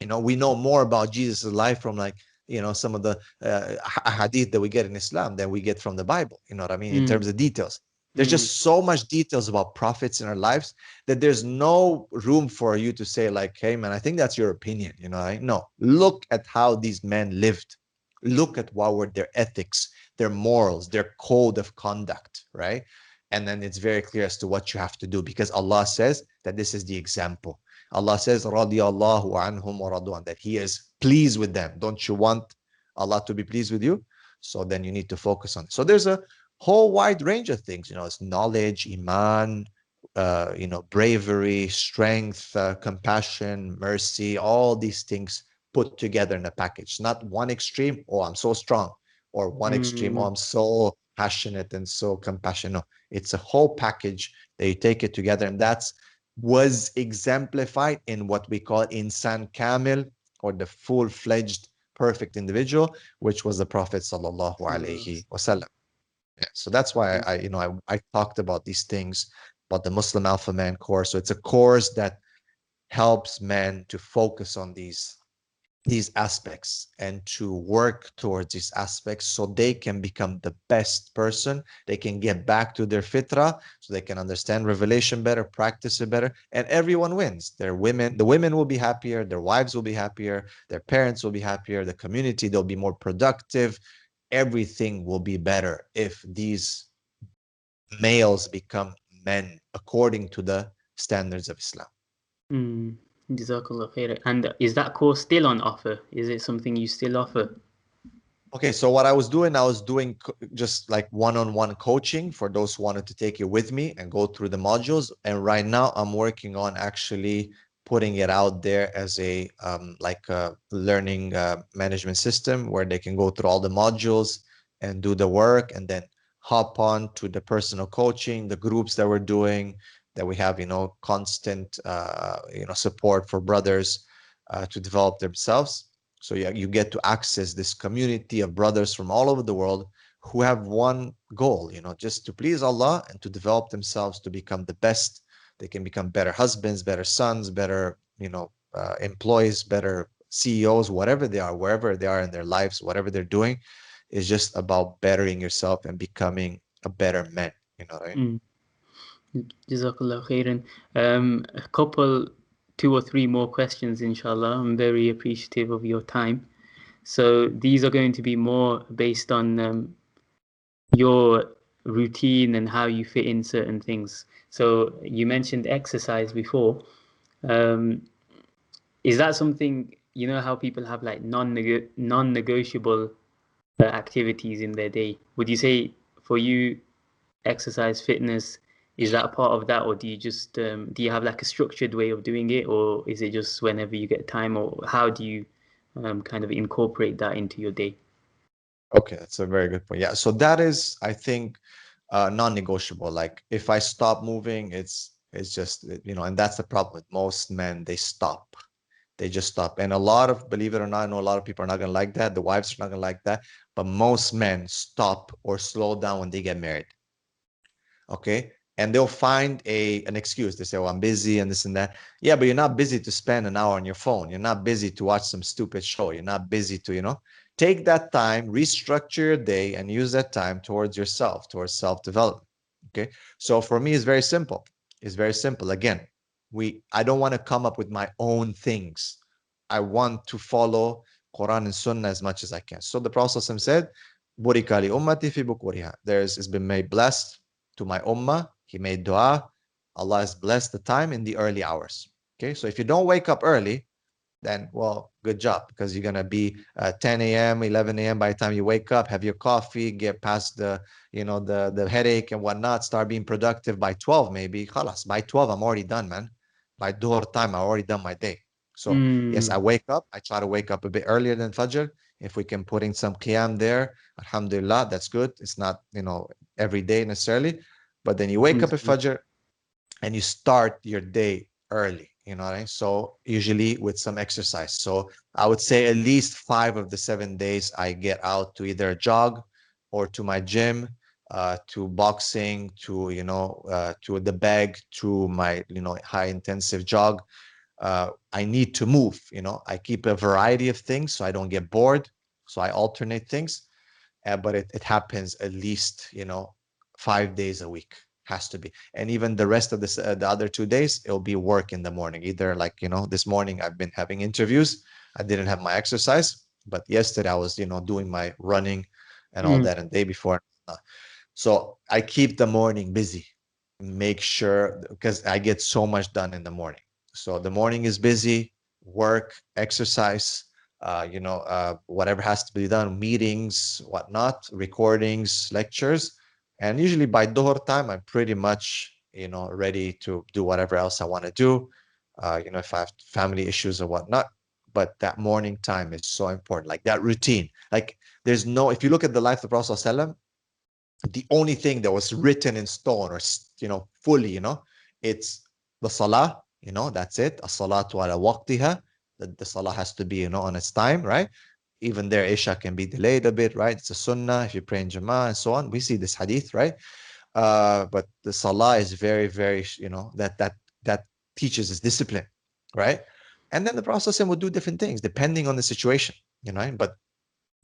You know, we know more about Jesus's life from like you know some of the uh, hadith that we get in islam than we get from the bible you know what i mean mm. in terms of details there's mm. just so much details about prophets in our lives that there's no room for you to say like hey man i think that's your opinion you know right? no look at how these men lived look at what were their ethics their morals their code of conduct right and then it's very clear as to what you have to do because allah says that this is the example Allah says, radiyallahu anhum wa that He is pleased with them. Don't you want Allah to be pleased with you? So then you need to focus on it. So there's a whole wide range of things. You know, it's knowledge, iman, uh, you know, bravery, strength, uh, compassion, mercy, all these things put together in a package. Not one extreme, oh, I'm so strong, or one mm. extreme, oh, I'm so passionate and so compassionate. No, it's a whole package that you take it together, and that's was exemplified in what we call insan kamil or the full-fledged perfect individual, which was the Prophet sallallahu alaihi wasallam. Yeah, so that's why I, you know, I, I talked about these things about the Muslim Alpha Man course. So it's a course that helps men to focus on these these aspects and to work towards these aspects so they can become the best person. They can get back to their fitra so they can understand revelation better practice it better and everyone wins. Their women the women will be happier their wives will be happier their parents will be happier the community they'll be more productive. Everything will be better if these males become men according to the standards of islam. Mm, Jazakallah khair. And is that course still on offer? Is it something you still offer? Okay, so what I was doing, I was doing just like one-on-one coaching for those who wanted to take it with me and go through the modules. And right now, I'm working on actually putting it out there as a um, like a learning uh, management system where they can go through all the modules and do the work, and then hop on to the personal coaching, the groups that we're doing, that we have, you know, constant, uh, you know, support for brothers uh, to develop themselves. So yeah, you get to access this community of brothers from all over the world who have one goal, you know, just to please Allah and to develop themselves to become the best. They can become better husbands, better sons, better, you know, uh, employees, better CEOs, whatever they are, wherever they are in their lives, whatever they're doing, is just about bettering yourself and becoming a better man. You know, right? Mm. Jazakallah khairan. Um, a couple, two or three more questions, inshallah. I'm very appreciative of your time. So these are going to be more based on um, your routine and how you fit in certain things. So you mentioned exercise before. Um, is that something you know how people have like non non negotiable uh, activities in their day? Would you say for you, exercise, fitness is that a part of that or do you just um, do you have like a structured way of doing it or is it just whenever you get time or how do you um, kind of incorporate that into your day? Okay that's a very good point. Yeah so that is i think uh, non-negotiable. Like if i stop moving it's it's just you know and that's the problem with most men they stop. They just stop. And a lot of believe it or not i know a lot of people are not going to like that. The wives are not going to like that. But most men stop or slow down when they get married. Okay and they'll find a an excuse. They say, "Well, I'm busy and this and that." Yeah, but you're not busy to spend an hour on your phone. You're not busy to watch some stupid show. You're not busy to, you know, take that time, restructure your day, and use that time towards yourself, towards self-development. Okay. So for me, it's very simple. It's very simple. Again, we I don't want to come up with my own things. I want to follow Quran and Sunnah as much as I can. So the Prophet said, "Burikali ummati fi bukuriha." There's it's been made blessed to my ummah he made dua. Allah has blessed the time in the early hours. Okay, so if you don't wake up early, then well, good job because you're gonna be uh, 10 a.m., 11 a.m. by the time you wake up, have your coffee, get past the you know the the headache and whatnot, start being productive by 12 maybe. Khalas, by 12 I'm already done, man. By dhuhr time I already done my day. So mm. yes, I wake up. I try to wake up a bit earlier than Fajr. If we can put in some qiyam there, Alhamdulillah, that's good. It's not you know every day necessarily, but then you wake up at Fajr and you start your day early, you know what I mean? So usually with some exercise. So I would say at least five of the seven days I get out to either a jog or to my gym, uh, to boxing, to, you know, uh, to the bag, to my, you know, high intensive jog. Uh, I need to move, you know, I keep a variety of things so I don't get bored. So I alternate things, uh, but it, it happens at least, you know, five days a week has to be. And even the rest of this uh, the other two days it'll be work in the morning. Either like you know this morning i've been having interviews i didn't have my exercise but yesterday i was you know doing my running and all mm. that and day before so i keep the morning busy make sure because i get so much done in the morning. So the morning is busy work exercise uh, you know uh, whatever has to be done meetings whatnot recordings lectures and usually by dhuhr time, I'm pretty much, you know, ready to do whatever else I want to do. Uh, you know, if I have family issues or whatnot. But that morning time is so important, like that routine. Like there's no, if you look at the life of the Prophet the only thing that was written in stone or, you know, fully, you know, it's the salah, you know, that's it. A As-salatu ala waqtiha. The, the salah has to be, you know, on its time, right? Even there, Isha can be delayed a bit, right? It's a sunnah if you pray in Jama'ah and so on. We see this hadith, right? Uh, but the salah is very, very, you know, that that that teaches us discipline, right? And then the Prophet would do different things depending on the situation, you know. But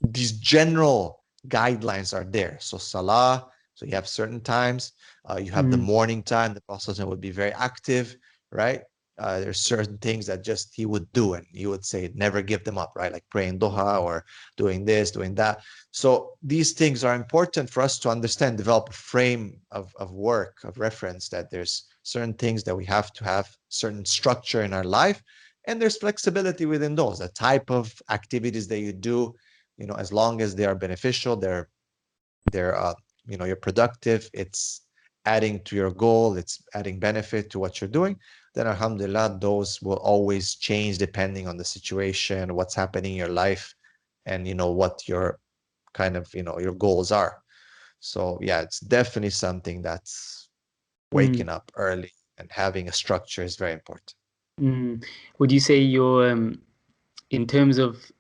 these general guidelines are there. So salah, so you have certain times. Uh, you have mm. the morning time. The Prophet would be very active, right? Uh, there's certain things that just he would do and he would say never give them up right? Like praying doha or doing this doing that. So these things are important for us to understand develop a frame of, of work of reference that there's certain things that we have to have certain structure in our life and there's flexibility within those. The type of activities that you do you know as long as they are beneficial they're they're uh, you know you're productive it's adding to your goal it's adding benefit to what you're doing then alhamdulillah those will always change depending on the situation what's happening in your life and you know what your kind of you know your goals are so yeah it's definitely something that's waking mm. up early and having a structure is very important mm. would you say your um, in terms of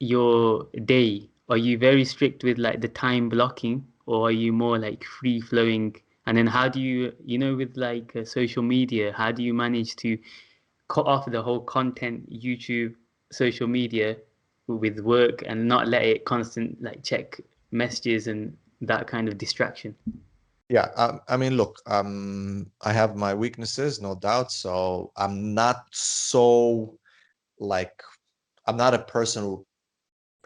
your day are you very strict with like the time blocking or are you more like free flowing and then how do you you know with like uh, social media how do you manage to cut off the whole content youtube social media with work and not let it constant like check messages and that kind of distraction? Yeah um, i mean look um i have my weaknesses no doubt. So i'm not so like i'm not a person who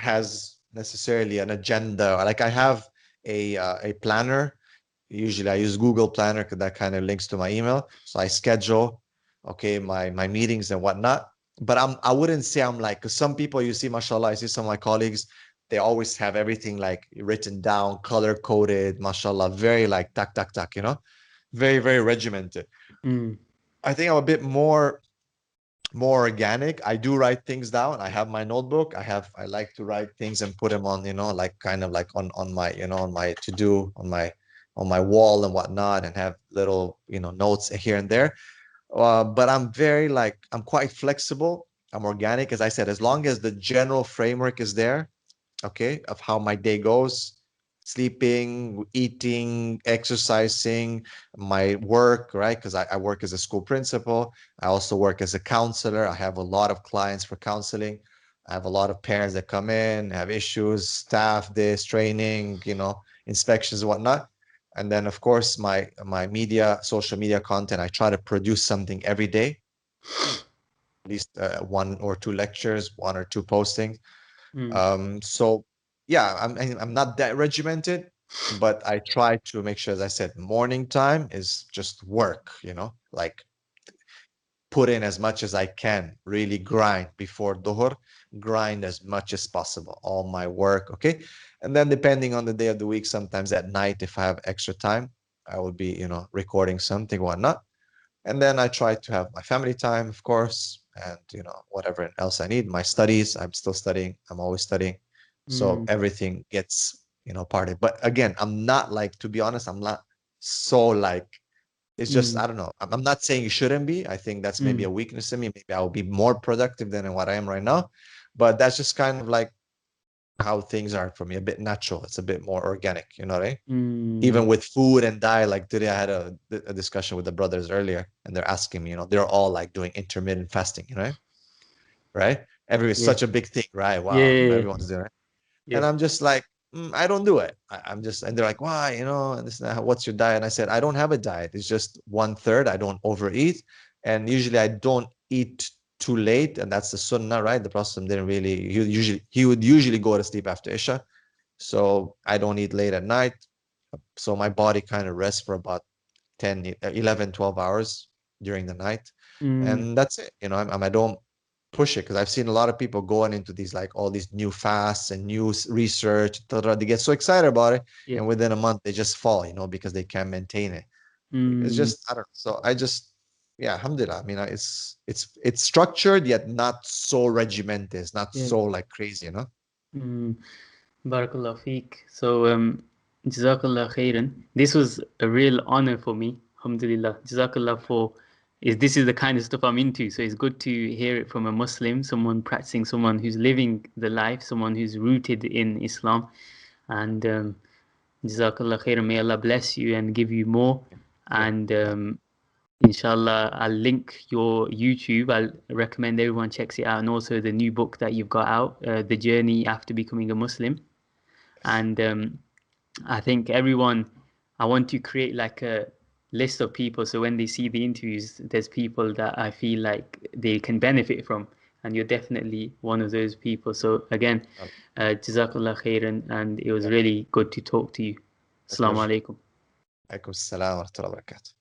has necessarily an agenda. Like i have a uh, a planner usually I use Google Planner because that kind of links to my email. So I schedule, okay, my my meetings and whatnot. But I'm I wouldn't say I'm like because some people you see, mashallah, I see some of my colleagues, they always have everything like written down, color coded, mashallah, very like tak tak tak, you know, very very regimented. Mm. I think I'm a bit more more organic. I do write things down. I have my notebook. I have I like to write things and put them on, you know, like kind of like on on my, you know, on my to do on my on my wall and whatnot and have little you know notes here and there. Uh, but i'm very like i'm quite flexible. I'm organic as i said as long as the general framework is there okay of how my day goes sleeping eating exercising my work right? Because I, I work as a school principal. I also work as a counselor. I have a lot of clients for counseling. I have a lot of parents that come in have issues staff this training you know inspections and whatnot and then of course my my media social media content i try to produce something every day. [GASPS] At least uh, one or two lectures one or two postings. Mm. um so yeah i'm i'm not that regimented [SIGHS] but i try to make sure as i said morning time is just work you know like put in as much as i can really grind before dhuhr grind as much as possible all my work okay and then depending on the day of the week sometimes at night if i have extra time i will be you know recording something or whatnot and then i try to have my family time of course and you know whatever else i need my studies i'm still studying i'm always studying so mm. everything gets you know parted but again i'm not like to be honest i'm not so like it's just mm. i don't know I'm, not saying you shouldn't be i think that's maybe mm. a weakness in me maybe i will be more productive than what i am right now but that's just kind of like how things are for me a bit natural it's a bit more organic you know right mm. even with food and diet like today i had a, a, discussion with the brothers earlier and they're asking me you know they're all like doing intermittent fasting you know right? Every yeah. such a big thing right? Wow yeah, everyone's doing it. Yeah. and i'm just like mm, i don't do it. I, am just and they're like why you know and this and what's your diet? And i said i don't have a diet it's just one third i don't overeat and usually i don't eat too late, and that's the sunnah, right? The Prophet didn't really he usually he would usually go to sleep after Isha. So I don't eat late at night. So my body kind of rests for about 10, 11, 12 hours during the night. Mm. And that's it. You know, I'm, I don't push it because I've seen a lot of people going into these like all these new fasts and new research. They get so excited about it, yeah. and within a month they just fall, you know, because they can't maintain it. Mm. It's just I don't know. So I just yeah alhamdulillah i mean it's it's it's structured yet not so regimented it's not yeah. so like crazy you know mm. barakallah feek so um jazakallah khairan this was a real honor for me alhamdulillah jazakallah for is this is the kind of stuff I'm into. So it's good to hear it from a Muslim, someone practicing, someone who's living the life, someone who's rooted in Islam. And um, Jazakallah khairan. May Allah bless you and give you more. And um, Inshallah, I'll link your YouTube. I'll recommend everyone checks it out, and also the new book that you've got out, uh, "The Journey After Becoming a Muslim." And um, I think everyone, I want to create like a list of people. So when they see the interviews, there's people that I feel like they can benefit from and you're definitely one of those people. So again, uh, jazakallah khairan, and it was really good to talk to you. Assalamu alaikum. Alaikum assalam wa rahmatullahi wa barakatuh.